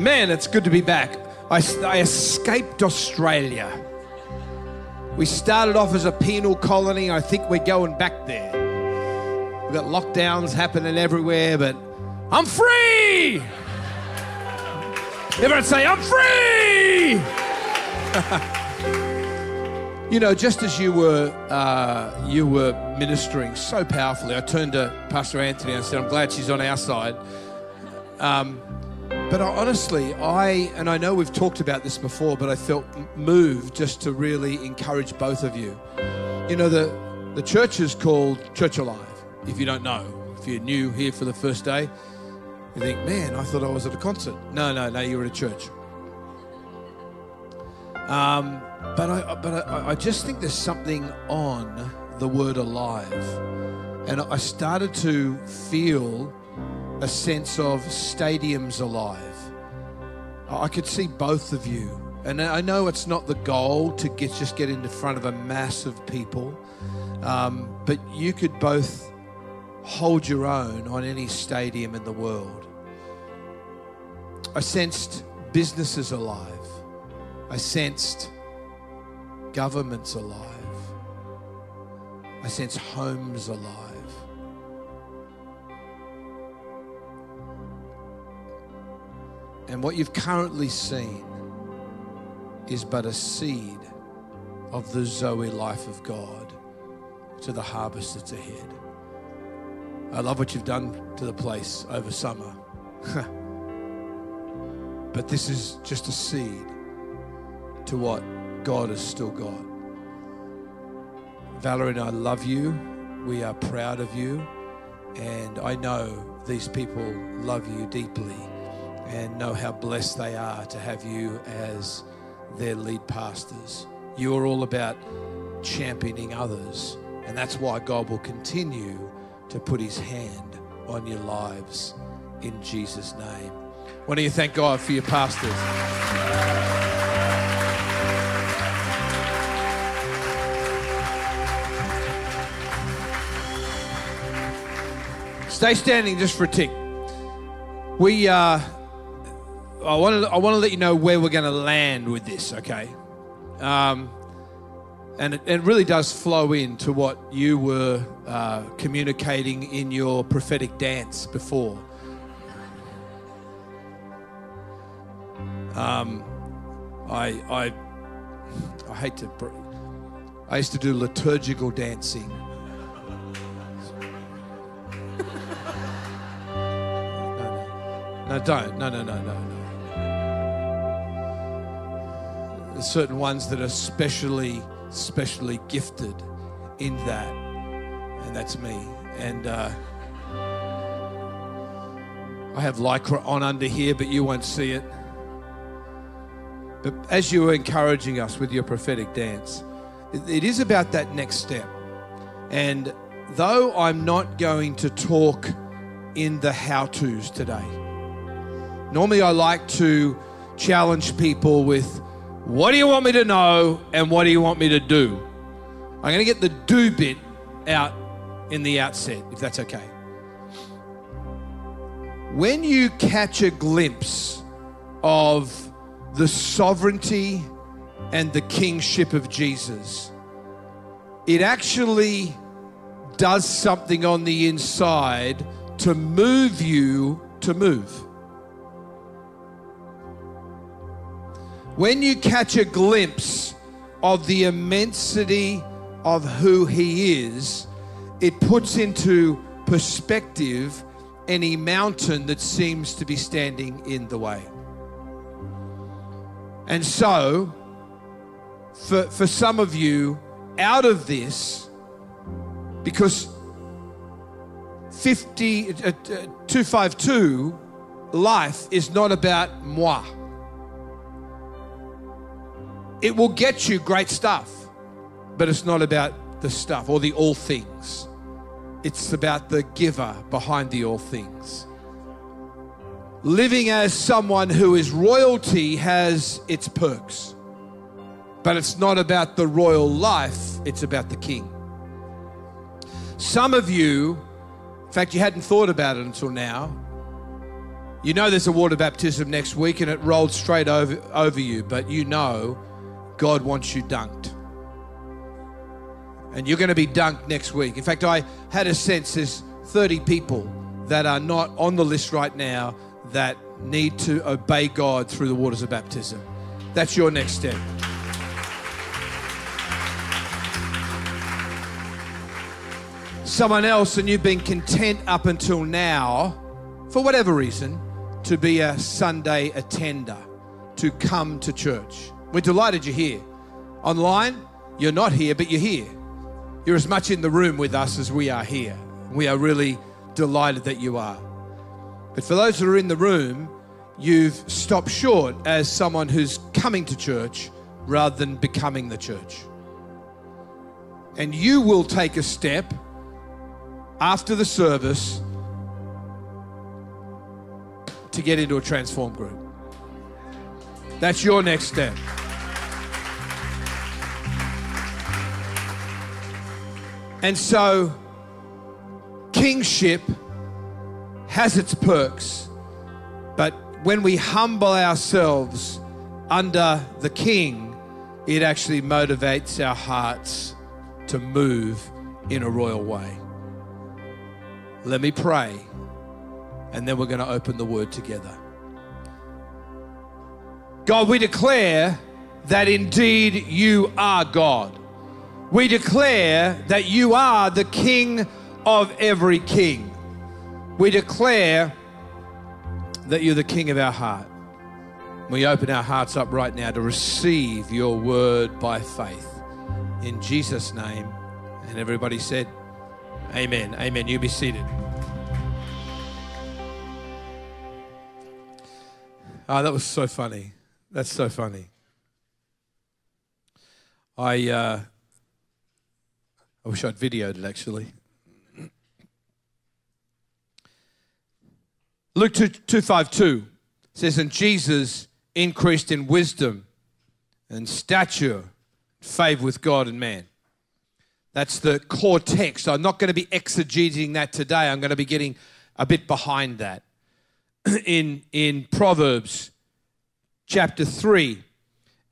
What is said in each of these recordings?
Man, it's good to be back. I, I escaped Australia. We started off as a penal colony. I think we're going back there. We've got lockdowns happening everywhere, but I'm free! Everyone say, I'm free! You know, just as you were uh, you were ministering so powerfully, I turned to Pastor Anthony and said, "I'm glad she's on our side." Um, but I, honestly, I and I know we've talked about this before, but I felt moved just to really encourage both of you. You know, the the church is called Church Alive. If you don't know, if you're new here for the first day, you think, "Man, I thought I was at a concert." No, no, no, you were at a church. Um, but I, but I, I just think there's something on the word alive, and I started to feel a sense of stadiums alive. I could see both of you, and I know it's not the goal to get just get into front of a mass of people, um, but you could both hold your own on any stadium in the world. I sensed businesses alive. I sensed governments alive. I sense homes alive. And what you've currently seen is but a seed of the Zoe life of God to the harvest that's ahead. I love what you've done to the place over summer. but this is just a seed to what God has still got. Valerie and I love you. We are proud of you. And I know these people love you deeply and know how blessed they are to have you as their lead pastors. You are all about championing others. And that's why God will continue to put his hand on your lives in Jesus' name. Why don't you thank God for your pastors? Stay standing just for a tick. We, uh, I want to, I want to let you know where we're going to land with this, okay? Um, and it, it really does flow into what you were uh, communicating in your prophetic dance before. Um, I, I, I hate to. I used to do liturgical dancing. No, don't. No, no, no, no, no. Certain ones that are specially, specially gifted in that, and that's me. And uh, I have lycra on under here, but you won't see it. But as you were encouraging us with your prophetic dance, it- it is about that next step. And though I'm not going to talk in the how to's today, Normally, I like to challenge people with, What do you want me to know and what do you want me to do? I'm going to get the do bit out in the outset, if that's okay. When you catch a glimpse of the sovereignty and the kingship of Jesus, it actually does something on the inside to move you to move. When you catch a glimpse of the immensity of who he is, it puts into perspective any mountain that seems to be standing in the way. And so, for, for some of you, out of this, because 50, uh, uh, 252 life is not about moi. It will get you great stuff, but it's not about the stuff or the all things. It's about the giver behind the all things. Living as someone who is royalty has its perks, but it's not about the royal life, it's about the king. Some of you, in fact, you hadn't thought about it until now. You know there's a water baptism next week and it rolled straight over, over you, but you know God wants you dunked. And you're going to be dunked next week. In fact, I had a sense there's 30 people that are not on the list right now that need to obey God through the waters of baptism. That's your next step. Someone else, and you've been content up until now, for whatever reason, to be a Sunday attender, to come to church. We're delighted you're here. Online, you're not here, but you're here. You're as much in the room with us as we are here. We are really delighted that you are. But for those that are in the room, you've stopped short as someone who's coming to church rather than becoming the church. And you will take a step after the service to get into a transform group. That's your next step. And so, kingship has its perks, but when we humble ourselves under the king, it actually motivates our hearts to move in a royal way. Let me pray, and then we're going to open the word together. God, we declare that indeed you are God. We declare that you are the King of every king. We declare that you're the King of our heart. We open our hearts up right now to receive your word by faith. In Jesus' name. And everybody said, Amen. Amen. You be seated. Oh, that was so funny. That's so funny. I uh, I wish I'd videoed it actually. Luke 2, 252 says, And Jesus increased in wisdom and stature, favor with God and man. That's the core text. I'm not going to be exegeting that today. I'm going to be getting a bit behind that. In, in Proverbs chapter 3,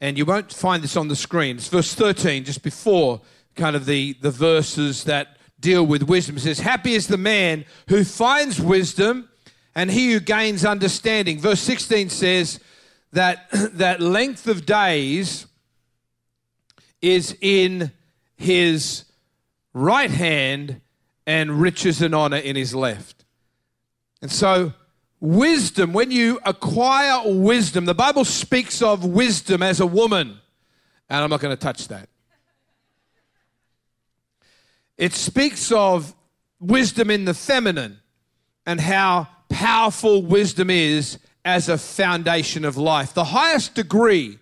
and you won't find this on the screen, it's verse 13, just before kind of the, the verses that deal with wisdom. It says, Happy is the man who finds wisdom and he who gains understanding. Verse 16 says that, that length of days is in his right hand and riches and honor in his left. And so, wisdom, when you acquire wisdom, the Bible speaks of wisdom as a woman, and I'm not going to touch that. It speaks of wisdom in the feminine and how powerful wisdom is as a foundation of life. The highest degree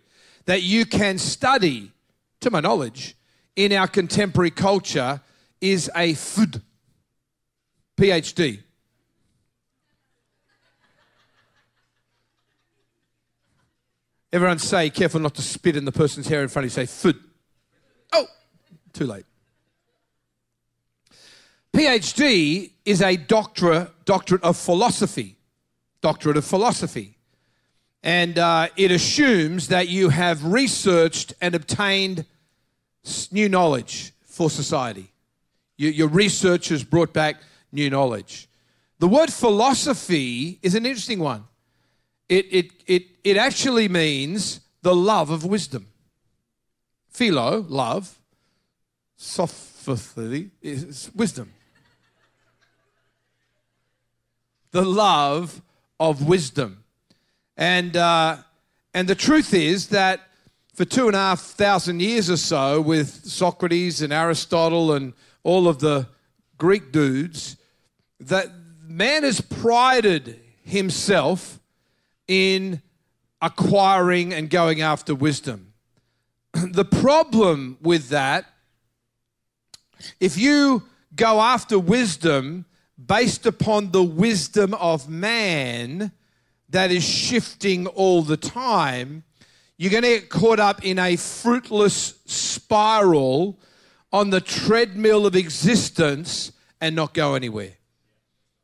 that you can study, to my knowledge, in our contemporary culture is a FUD, PhD. Everyone say, careful not to spit in the person's hair in front of you, say FUD. Oh, too late. PhD is a doctorate, doctorate of philosophy, doctorate of philosophy. And uh, it assumes that you have researched and obtained new knowledge for society. You, your research has brought back new knowledge. The word philosophy is an interesting one. It, it, it, it actually means the love of wisdom. Philo, love. Sophophy is wisdom. The love of wisdom. And, uh, and the truth is that for two and a half thousand years or so, with Socrates and Aristotle and all of the Greek dudes, that man has prided himself in acquiring and going after wisdom. The problem with that, if you go after wisdom based upon the wisdom of man that is shifting all the time, you're going to get caught up in a fruitless spiral on the treadmill of existence and not go anywhere.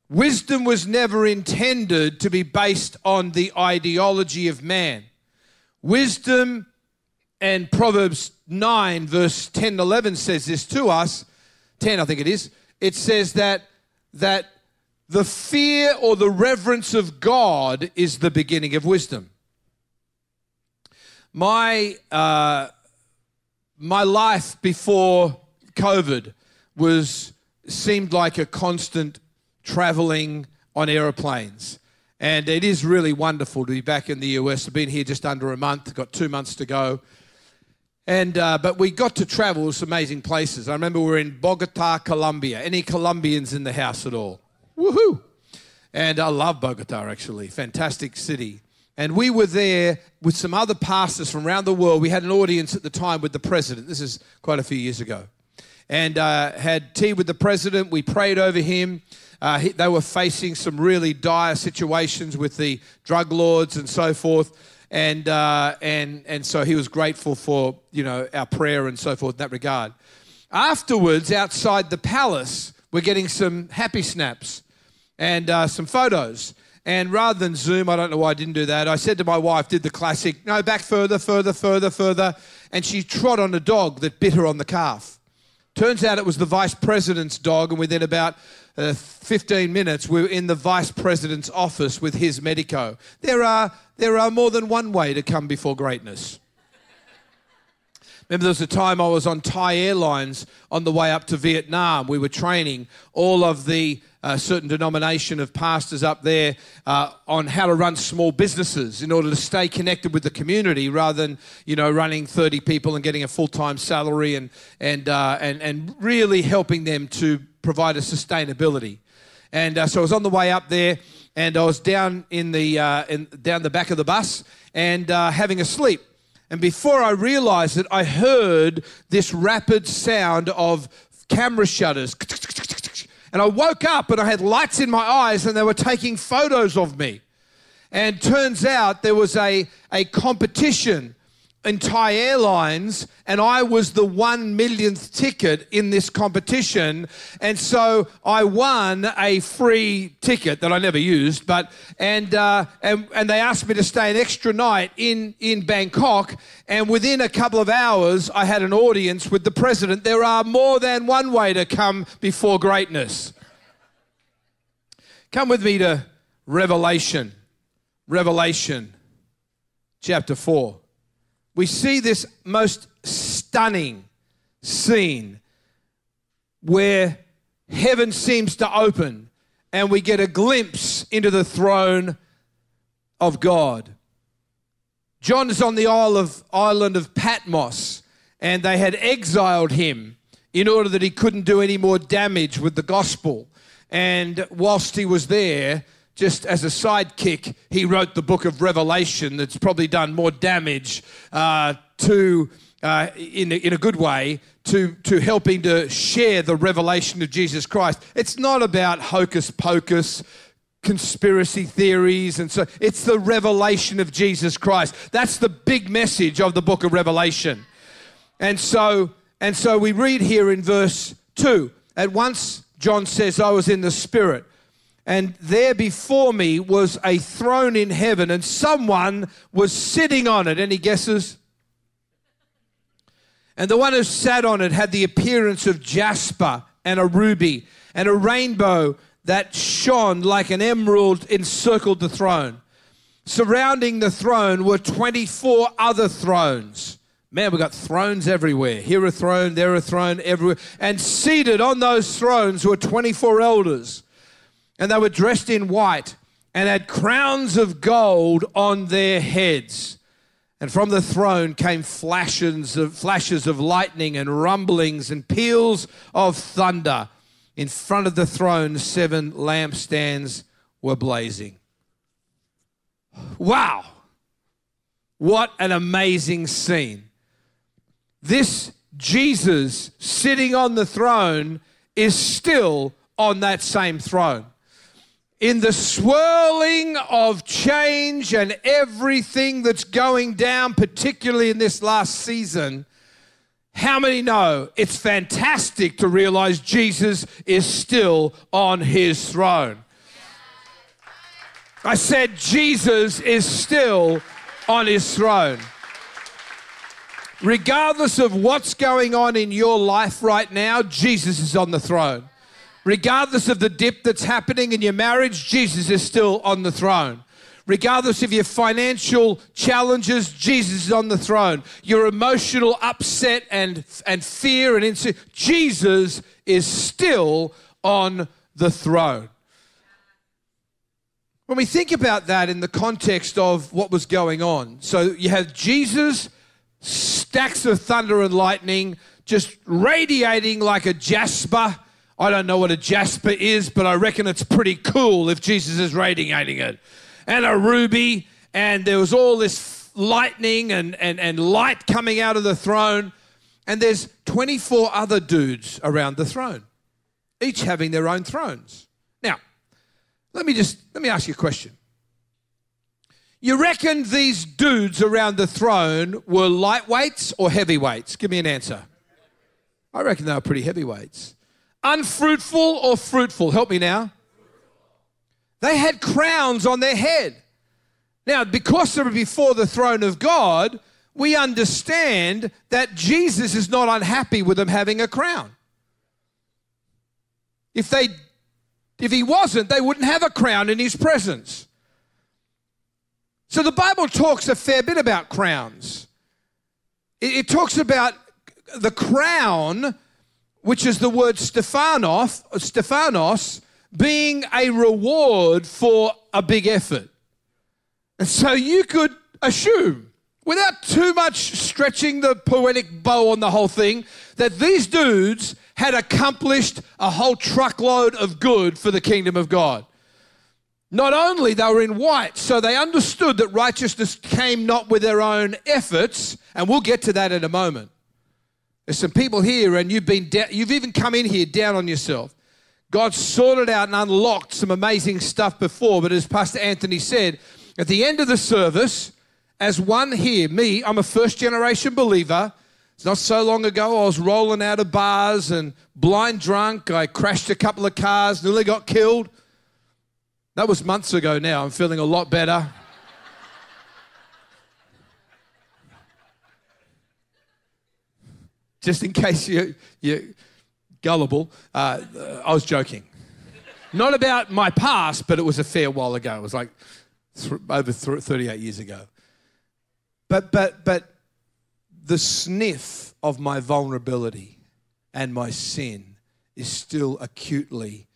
Wisdom was never intended to be based on the ideology of man. Wisdom and Proverbs 9, verse 10 11 says this to us 10, I think it is. It says that, that the fear or the reverence of God is the beginning of wisdom. My, uh, my life before COVID was seemed like a constant traveling on aeroplanes. And it is really wonderful to be back in the US. I've been here just under a month, got two months to go. And, uh, but we got to travel some amazing places. I remember we were in Bogota, Colombia. Any Colombians in the house at all? Woohoo! And I love Bogota, actually. Fantastic city. And we were there with some other pastors from around the world. We had an audience at the time with the president. This is quite a few years ago. And uh, had tea with the president. We prayed over him. Uh, he, they were facing some really dire situations with the drug lords and so forth. And, uh, and, and so he was grateful for, you know, our prayer and so forth in that regard. Afterwards, outside the palace, we're getting some happy snaps and uh, some photos. And rather than Zoom, I don't know why I didn't do that. I said to my wife, did the classic, no, back further, further, further, further. And she trod on a dog that bit her on the calf. Turns out it was the vice president's dog, and within about uh, 15 minutes, we were in the vice president's office with his medico. There are, there are more than one way to come before greatness. Remember, there was a time I was on Thai Airlines on the way up to Vietnam. We were training all of the uh, certain denomination of pastors up there uh, on how to run small businesses in order to stay connected with the community rather than you know running 30 people and getting a full-time salary and and uh, and and really helping them to provide a sustainability. And uh, so I was on the way up there, and I was down in the uh, in, down the back of the bus and uh, having a sleep. And before I realized it, I heard this rapid sound of camera shutters. And I woke up and I had lights in my eyes and they were taking photos of me. And turns out there was a, a competition in Thai Airlines, and I was the one millionth ticket in this competition. And so I won a free ticket that I never used, but and uh, and and they asked me to stay an extra night in in Bangkok. And within a couple of hours, I had an audience with the president. There are more than one way to come before greatness. Come with me to Revelation, Revelation, chapter four we see this most stunning scene where heaven seems to open and we get a glimpse into the throne of God. John is on the isle of, island of Patmos and they had exiled him in order that he couldn't do any more damage with the gospel. And whilst he was there, just as a sidekick, he wrote the book of Revelation that's probably done more damage uh, to, uh, in, a, in a good way, to, to helping to share the revelation of Jesus Christ. It's not about hocus pocus, conspiracy theories, and so it's the revelation of Jesus Christ. That's the big message of the book of Revelation. And so, and so we read here in verse 2 at once John says, I was in the Spirit and there before me was a throne in heaven, and someone was sitting on it. Any guesses? And the one who sat on it had the appearance of jasper and a ruby, and a rainbow that shone like an emerald encircled the throne. Surrounding the throne were 24 other thrones. Man, we've got thrones everywhere. Here a throne, there a throne, everywhere. And seated on those thrones were 24 elders and they were dressed in white and had crowns of gold on their heads. And from the throne came flashes of, flashes of lightning and rumblings and peals of thunder. In front of the throne, seven lampstands were blazing. Wow. What an amazing scene. This Jesus sitting on the throne is still on that same throne. In the swirling of change and everything that's going down, particularly in this last season, how many know it's fantastic to realize Jesus is still on his throne? I said, Jesus is still on his throne. Regardless of what's going on in your life right now, Jesus is on the throne. Regardless of the dip that's happening in your marriage, Jesus is still on the throne. Regardless of your financial challenges, Jesus is on the throne. Your emotional upset and, and fear and insecurity, Jesus is still on the throne. When we think about that in the context of what was going on, so you have Jesus, stacks of thunder and lightning, just radiating like a jasper. I don't know what a jasper is, but I reckon it's pretty cool if Jesus is radiating it. And a ruby, and there was all this lightning and, and, and light coming out of the throne. And there's 24 other dudes around the throne, each having their own thrones. Now, let me just let me ask you a question. You reckon these dudes around the throne were lightweights or heavyweights? Give me an answer. I reckon they were pretty heavyweights. Unfruitful or fruitful? Help me now. They had crowns on their head. Now, because they were before the throne of God, we understand that Jesus is not unhappy with them having a crown. If they if he wasn't, they wouldn't have a crown in his presence. So the Bible talks a fair bit about crowns. It, it talks about the crown, which is the word Stephanos, Stephanos, being a reward for a big effort. And so you could assume, without too much stretching the poetic bow on the whole thing, that these dudes had accomplished a whole truckload of good for the kingdom of God. Not only they were in white, so they understood that righteousness came not with their own efforts, and we'll get to that in a moment. There's some people here, and you've been da- you've even come in here down on yourself. God sorted out and unlocked some amazing stuff before, but as Pastor Anthony said, at the end of the service, as one here, me, I'm a first generation believer. It's not so long ago, I was rolling out of bars and blind drunk. I crashed a couple of cars, nearly got killed. That was months ago now. I'm feeling a lot better. Just in case you, you're gullible, uh, I was joking. Not about my past, but it was a fair while ago. It was like th- over th- 38 years ago. But, but, but the sniff of my vulnerability and my sin is still acutely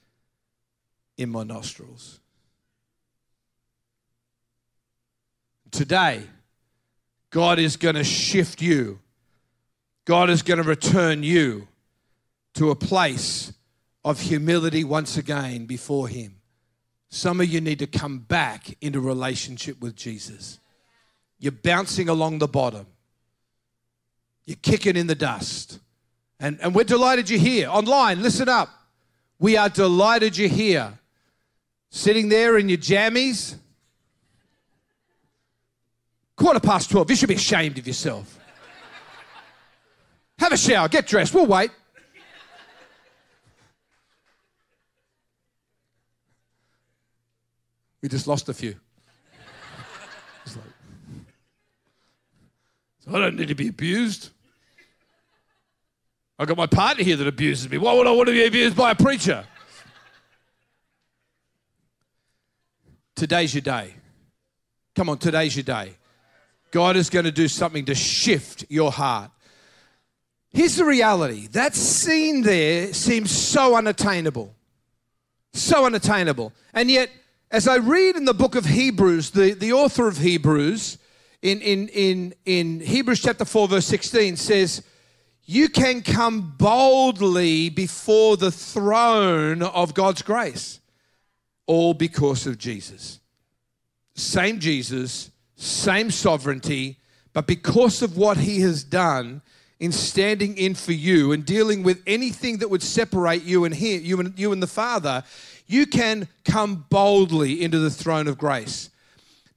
in my nostrils. Today, God is going to shift you. God is going to return you to a place of humility once again before Him. Some of you need to come back into relationship with Jesus. You're bouncing along the bottom, you're kicking in the dust. And, and we're delighted you're here. Online, listen up. We are delighted you're here. Sitting there in your jammies, Quarter past 12. You should be ashamed of yourself. Have a shower, get dressed. We'll wait. We just lost a few. Like, so I don't need to be abused. I've got my partner here that abuses me. Why would I want to be abused by a preacher? Today's your day. Come on, today's your day. God is going to do something to shift your heart. Here's the reality that scene there seems so unattainable. So unattainable. And yet, as I read in the book of Hebrews, the, the author of Hebrews, in, in, in, in Hebrews chapter 4, verse 16, says, You can come boldly before the throne of God's grace, all because of Jesus. same Jesus, same sovereignty, but because of what he has done in standing in for you and dealing with anything that would separate you and him, you and you and the Father, you can come boldly into the throne of grace.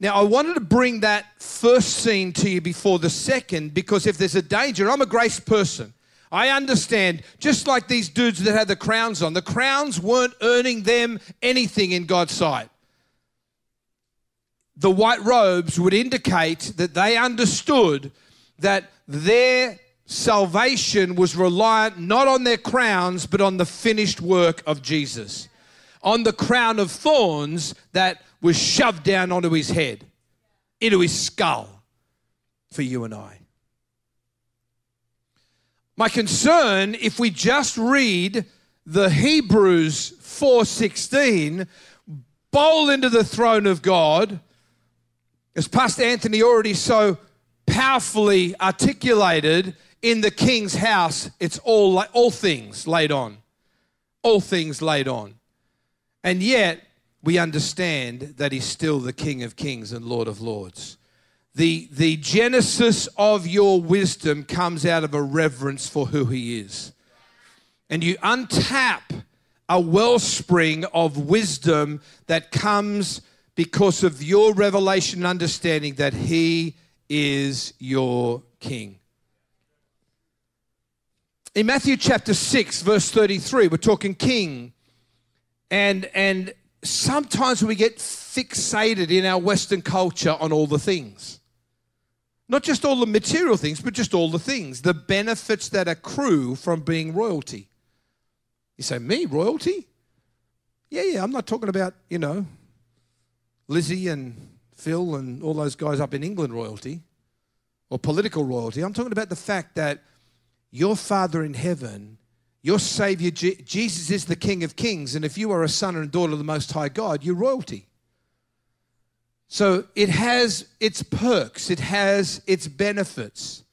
Now, I wanted to bring that first scene to you before the second because if there's a danger, I'm a grace person. I understand, just like these dudes that had the crowns on, the crowns weren't earning them anything in God's sight. The white robes would indicate that they understood that their salvation was reliant not on their crowns, but on the finished work of Jesus, on the crown of thorns that was shoved down onto his head, into his skull for you and I. My concern, if we just read the Hebrews 4:16, bowl into the throne of God, as Pastor Anthony already so powerfully articulated in the king's house, it's all all things laid on. All things laid on. And yet, we understand that he's still the King of Kings and Lord of Lords. The, the genesis of your wisdom comes out of a reverence for who He is. And you untap a wellspring of wisdom that comes because of your revelation and understanding that He is your King. In Matthew chapter 6, verse 33, we're talking king. And, and sometimes we get fixated in our Western culture on all the things. Not just all the material things, but just all the things, the benefits that accrue from being royalty. You say, Me, royalty? Yeah, yeah, I'm not talking about, you know, Lizzie and Phil and all those guys up in England royalty or political royalty. I'm talking about the fact that your Father in heaven, your Savior, Jesus is the King of Kings, and if you are a son and daughter of the Most High God, you're royalty. So it has its perks, it has its benefits.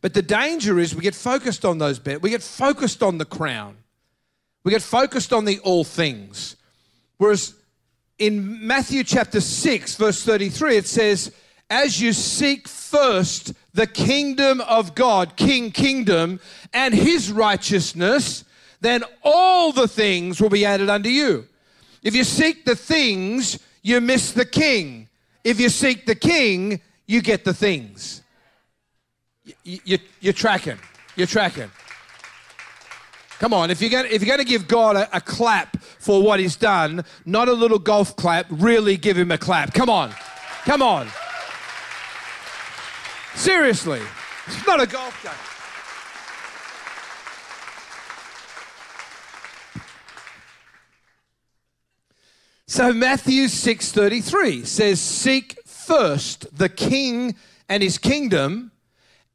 But the danger is we get focused on those benefits. We get focused on the crown. We get focused on the all things. Whereas in Matthew chapter 6, verse 33, it says, As you seek first the kingdom of God, King Kingdom, and his righteousness, then all the things will be added unto you. If you seek the things, you miss the king. If you seek the king, you get the things. You, you, you're tracking. You're tracking. Come on, if you're going to, if you're going to give God a, a, clap for what He's done, not a little golf clap, really give Him a clap. Come on, come on. Seriously, it's not a golf game. So Matthew 6:33 says seek first the king and his kingdom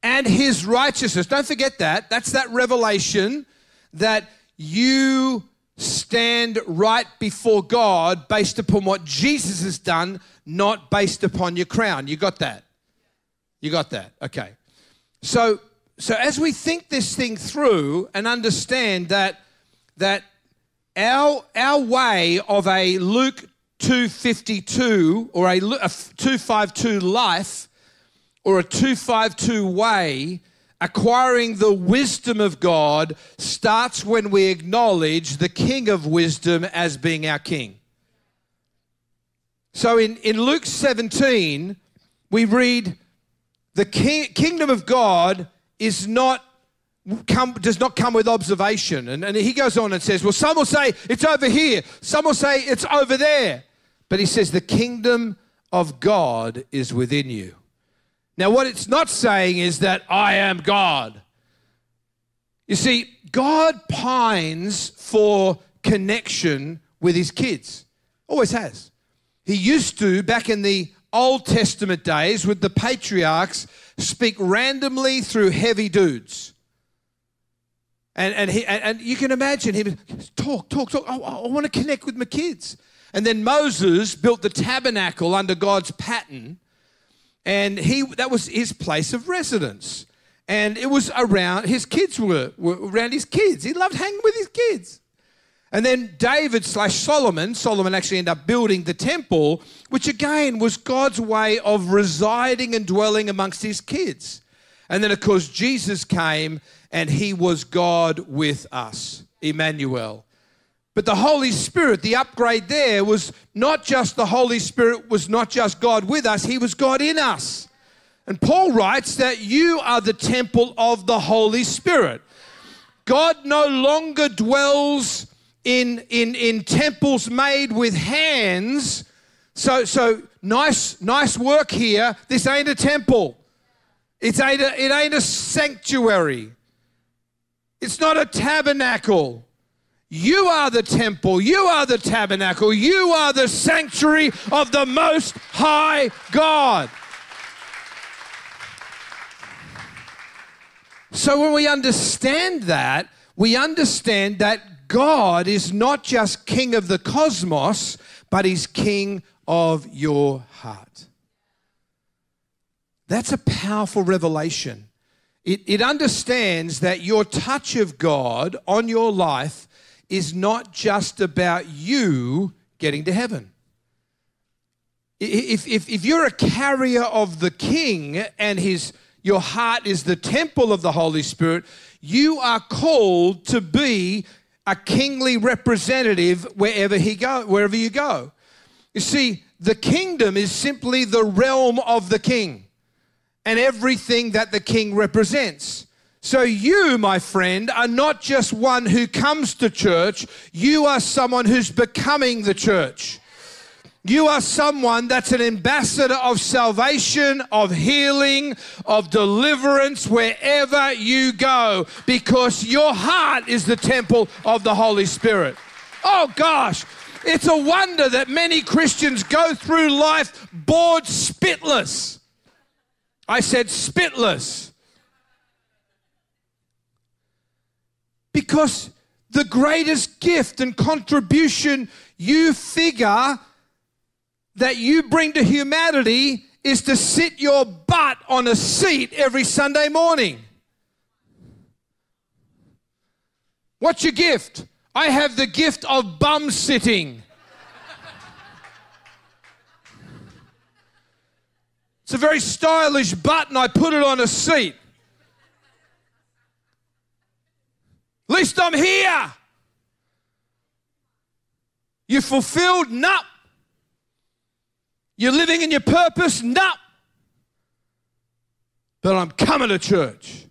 and his righteousness. Don't forget that. That's that revelation that you stand right before God based upon what Jesus has done, not based upon your crown. You got that? You got that? Okay. So so as we think this thing through and understand that that our, our way of a Luke 252 or a, a 252 life or a 252 way, acquiring the wisdom of God starts when we acknowledge the King of wisdom as being our King. So in, in Luke 17, we read, The king, kingdom of God is not come, does not come with observation. And, and he goes on and says, Well, some will say it's over here, some will say it's over there. But he says, The kingdom of God is within you. Now, what it's not saying is that I am God. You see, God pines for connection with his kids, always has. He used to, back in the Old Testament days, with the patriarchs, speak randomly through heavy dudes. And, and, he, and, and you can imagine him talk, talk, talk. I, I want to connect with my kids. And then Moses built the tabernacle under God's pattern, and he that was his place of residence. And it was around his kids were, were around his kids. He loved hanging with his kids. And then David slash Solomon, Solomon actually ended up building the temple, which again was God's way of residing and dwelling amongst his kids. And then, of course, Jesus came and he was God with us, Emmanuel. But the Holy Spirit, the upgrade there was not just the Holy Spirit was not just God with us, he was God in us. And Paul writes that you are the temple of the Holy Spirit. God no longer dwells in, in, in temples made with hands. So, so nice, nice work here. This ain't a temple. It's ain't a, it ain't a sanctuary. It's not a tabernacle. You are the temple. You are the tabernacle. You are the sanctuary of the Most High God. So when we understand that, we understand that God is not just king of the cosmos, but he's king of your heart. That's a powerful revelation. It, it understands that your touch of God on your life is not just about you getting to heaven. If, if, if you're a carrier of the king and his, your heart is the temple of the Holy Spirit, you are called to be a kingly representative wherever he go, wherever you go. You see, the kingdom is simply the realm of the king and everything that the king represents. So, you, my friend, are not just one who comes to church, you are someone who's becoming the church. You are someone that's an ambassador of salvation, of healing, of deliverance wherever you go because your heart is the temple of the Holy Spirit. Oh gosh, it's a wonder that many Christians go through life bored spitless. I said spitless. Because the greatest gift and contribution you figure that you bring to humanity is to sit your butt on a seat every Sunday morning. What's your gift? I have the gift of bum sitting. It's a very stylish button. I put it on a seat. At least I'm here. You fulfilled? Nope. You're living in your purpose? No. But I'm coming to church.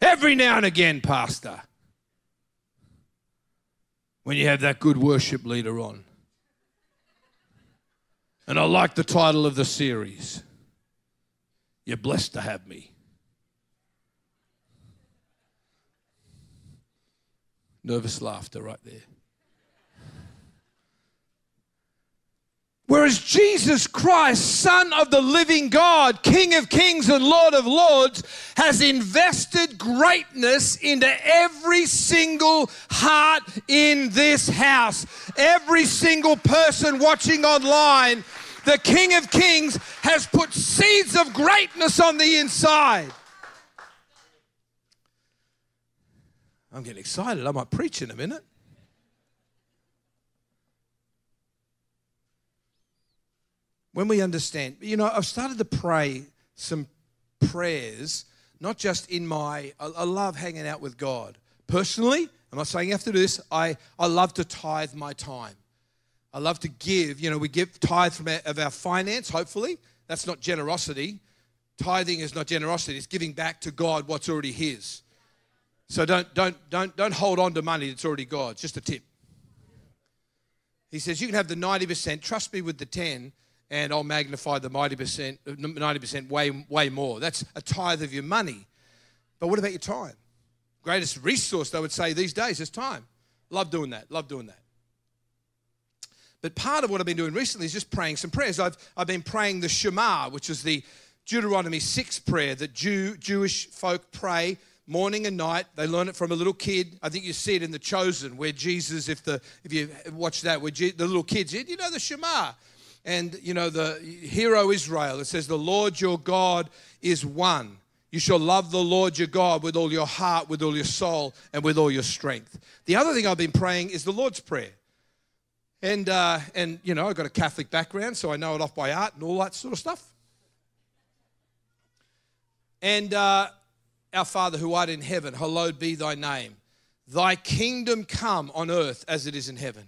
Every now and again, Pastor. When you have that good worship leader on. And I like the title of the series. You're blessed to have me. Nervous laughter right there. Whereas Jesus Christ, Son of the living God, King of kings and Lord of lords, has invested greatness into every single heart in this house. Every single person watching online, the King of kings has put seeds of greatness on the inside. I'm getting excited. I might preach in a minute. When we understand, you know, I've started to pray some prayers, not just in my, I, love hanging out with God. Personally, I'm not saying you have to do this, I, I love to tithe my time. I love to give, you know, we give tithe from our, of our finance, hopefully. That's not generosity. Tithing is not generosity, it's giving back to God what's already His. So don't, don't, don't, don't hold on to money that's already God's, just a tip. He says, You can have the 90%, trust me with the 10, and I'll magnify the 90%, 90% uh, way, way more. That's a tithe of your money. But what about your time? Greatest resource, they would say, these days is time. Love doing that. Love doing that. But part of what I've been doing recently is just praying some prayers. I've, I've been praying the Shema, which is the Deuteronomy 6 prayer that Jew, Jewish folk pray morning and night. They learn it from a little kid. I think you see it in The Chosen, where Jesus, if the if you watch that, where the little kids, you know the Shema and you know the hero Israel. It says the Lord your God is one. You shall love the Lord your God with all your heart, with all your soul, and with all your strength. The other thing I've been praying is the Lord's Prayer. And, uh, and you know, I've got a Catholic background, so I know it off by heart and all that sort of stuff. And uh, our Father who art in heaven, hallowed be thy name. Thy kingdom come on earth as it is in heaven.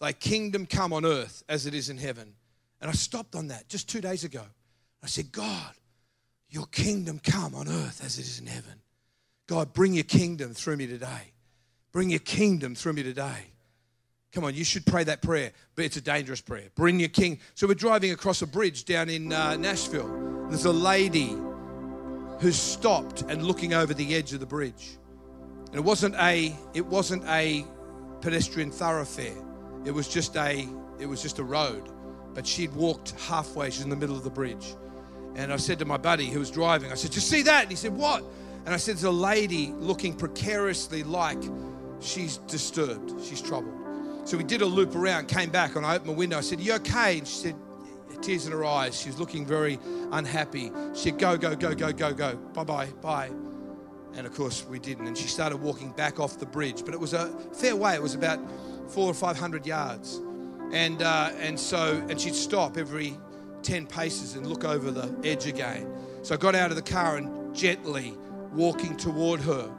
Thy kingdom come on earth as it is in heaven. And I stopped on that just two days ago. I said, God, your kingdom come on earth as it is in heaven. God, bring your kingdom through me today. Bring your kingdom through me today. Come on, you should pray that prayer, but it's a dangerous prayer. Bring your king. So we're driving across a bridge down in uh, Nashville. There's a lady who's stopped and looking over the edge of the bridge. And it wasn't a it wasn't a pedestrian thoroughfare. It was just a it was just a road. But she'd walked halfway. She's in the middle of the bridge. And I said to my buddy who was driving, I said, "You see that?" And he said, "What?" And I said, "There's a lady looking precariously like she's disturbed. She's troubled." So we did a loop around, came back, and I opened my window. I said, You okay? And she said, Tears in her eyes. She was looking very unhappy. She said, Go, go, go, go, go, go. Bye bye, bye. And of course, we didn't. And she started walking back off the bridge. But it was a fair way, it was about four or five hundred yards. And, uh, and so, and she'd stop every 10 paces and look over the edge again. So I got out of the car and gently walking toward her.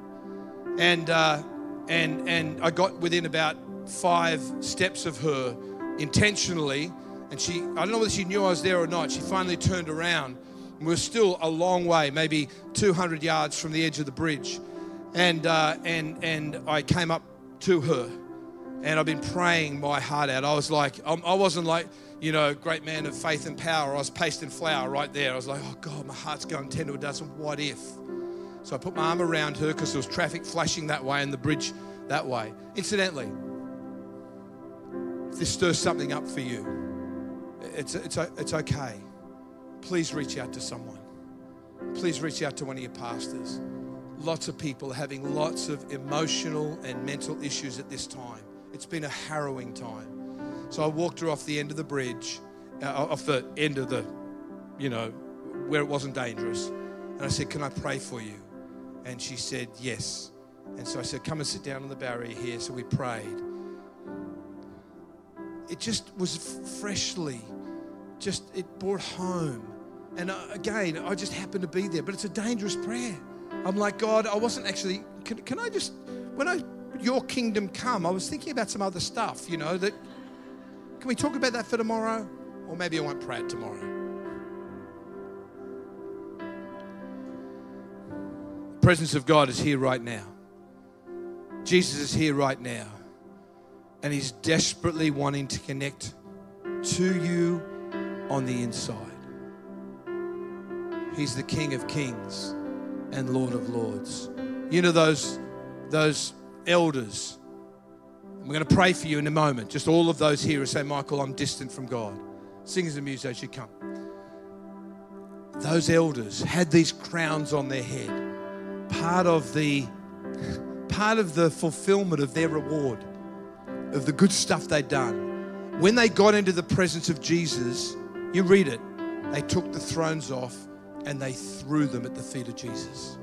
And, uh, and, and I got within about five steps of her intentionally. And she, I don't know whether she knew I was there or not, she finally turned around. And We were still a long way, maybe 200 yards from the edge of the bridge. And, uh, and, and I came up to her and I've been praying my heart out. I was like, um, I wasn't like, you know, great man of faith and power. I was pasting flour right there. I was like, oh God, my heart's going 10 to a dozen. What if? So I put my arm around her because there was traffic flashing that way and the bridge that way. Incidentally, if this stirs something up for you, it's, it's, it's okay. Please reach out to someone. Please reach out to one of your pastors. Lots of people are having lots of emotional and mental issues at this time. It's been a harrowing time. So I walked her off the end of the bridge, uh, off the end of the, you know, where it wasn't dangerous. And I said, Can I pray for you? And she said, Yes. And so I said, Come and sit down on the barrier here. So we prayed it just was freshly, just it brought home. And uh, again, I just happened to be there, but it's a dangerous prayer. I'm like, God, I wasn't actually, can, can I just, when I, your kingdom come, I was thinking about some other stuff, you know, that, can we talk about that for tomorrow? Or maybe I won't pray it tomorrow. The presence of God is here right now. Jesus is here right now and He's desperately wanting to connect to you on the inside. He's the King of Kings and Lord of Lords. You know those those elders. We're going to pray for you in a moment. Just all of those here who say, Michael, I'm distant from God. Singers and musicians, you come. Those elders had these crowns on their head. Part of the part of the fulfillment of their reward of the good stuff they'd done. When they got into the presence of Jesus, you read it, they took the thrones off and they threw them at the feet of Jesus.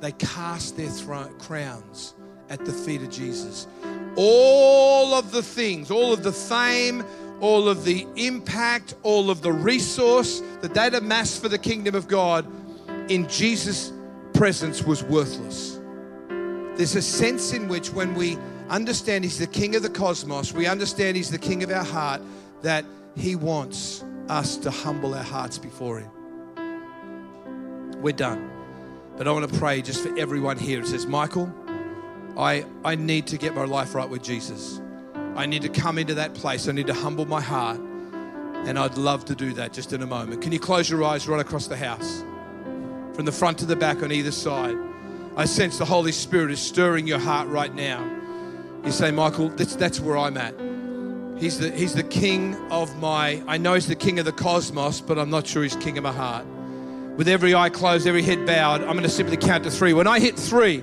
They cast their crowns at the feet of Jesus. All of the things, all of the fame, all of the impact, all of the resource that they'd amassed for the kingdom of God in Jesus' presence was worthless. There's a sense in which when we understand He's the King of the cosmos, we understand He's the King of our heart, that He wants us to humble our hearts before Him. We're done. But I want to pray just for everyone here. It says, Michael, I, I need to get my life right with Jesus. I need to come into that place. I need to humble my heart. And I'd love to do that just in a moment. Can you close your eyes right across the house? From the front to the back on either side. I sense the Holy Spirit is stirring your heart right now. You say, Michael, that's, that's where I'm at. He's the, he's the king of my, I know he's the king of the cosmos, but I'm not sure he's king of my heart. With every eye closed, every head bowed, I'm going to simply count to three. When I hit three,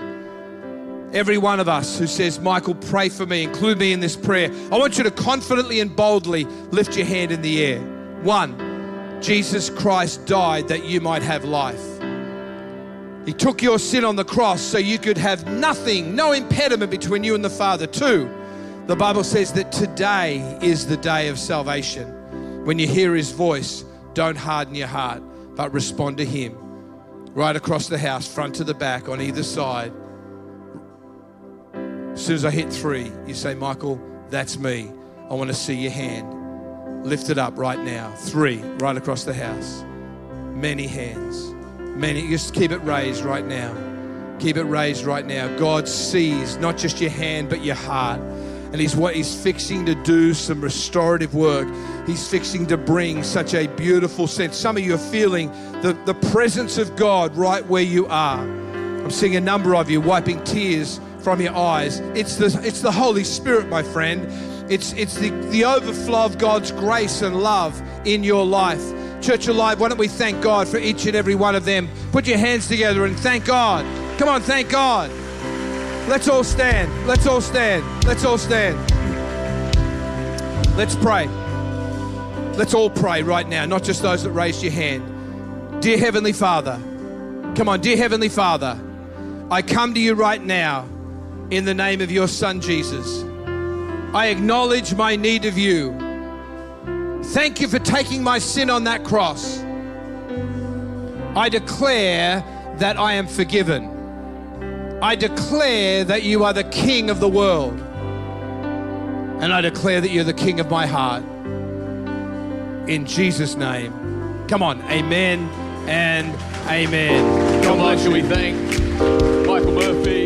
every one of us who says, Michael, pray for me, include me in this prayer, I want you to confidently and boldly lift your hand in the air. One, Jesus Christ died that you might have life. He took your sin on the cross so you could have nothing, no impediment between you and the Father. Two, the Bible says that today is the day of salvation. When you hear His voice, don't harden your heart, but respond to Him. Right across the house, front to the back, on either side. As soon as I hit three, you say, Michael, that's me. I want to see your hand. Lift it up right now. Three, right across the house. Many hands. Many. Just keep it raised right now. Keep it raised right now. God sees not just your hand, but your heart. And he's what he's fixing to do some restorative work. He's fixing to bring such a beautiful sense. Some of you are feeling the, the presence of God right where you are. I'm seeing a number of you wiping tears from your eyes. It's the, it's the Holy Spirit, my friend. It's, it's the, the overflow of God's grace and love in your life. Church Alive, why don't we thank God for each and every one of them? Put your hands together and thank God. Come on, thank God. Let's all stand. Let's all stand. Let's all stand. Let's pray. Let's all pray right now, not just those that raised your hand. Dear Heavenly Father, come on, dear Heavenly Father, I come to you right now in the name of your Son Jesus. I acknowledge my need of you. Thank you for taking my sin on that cross. I declare that I am forgiven. I declare that you are the King of the world. And I declare that you're the King of my heart. In Jesus' name. Come on. Amen and amen. God bless you. We thank Michael Murphy.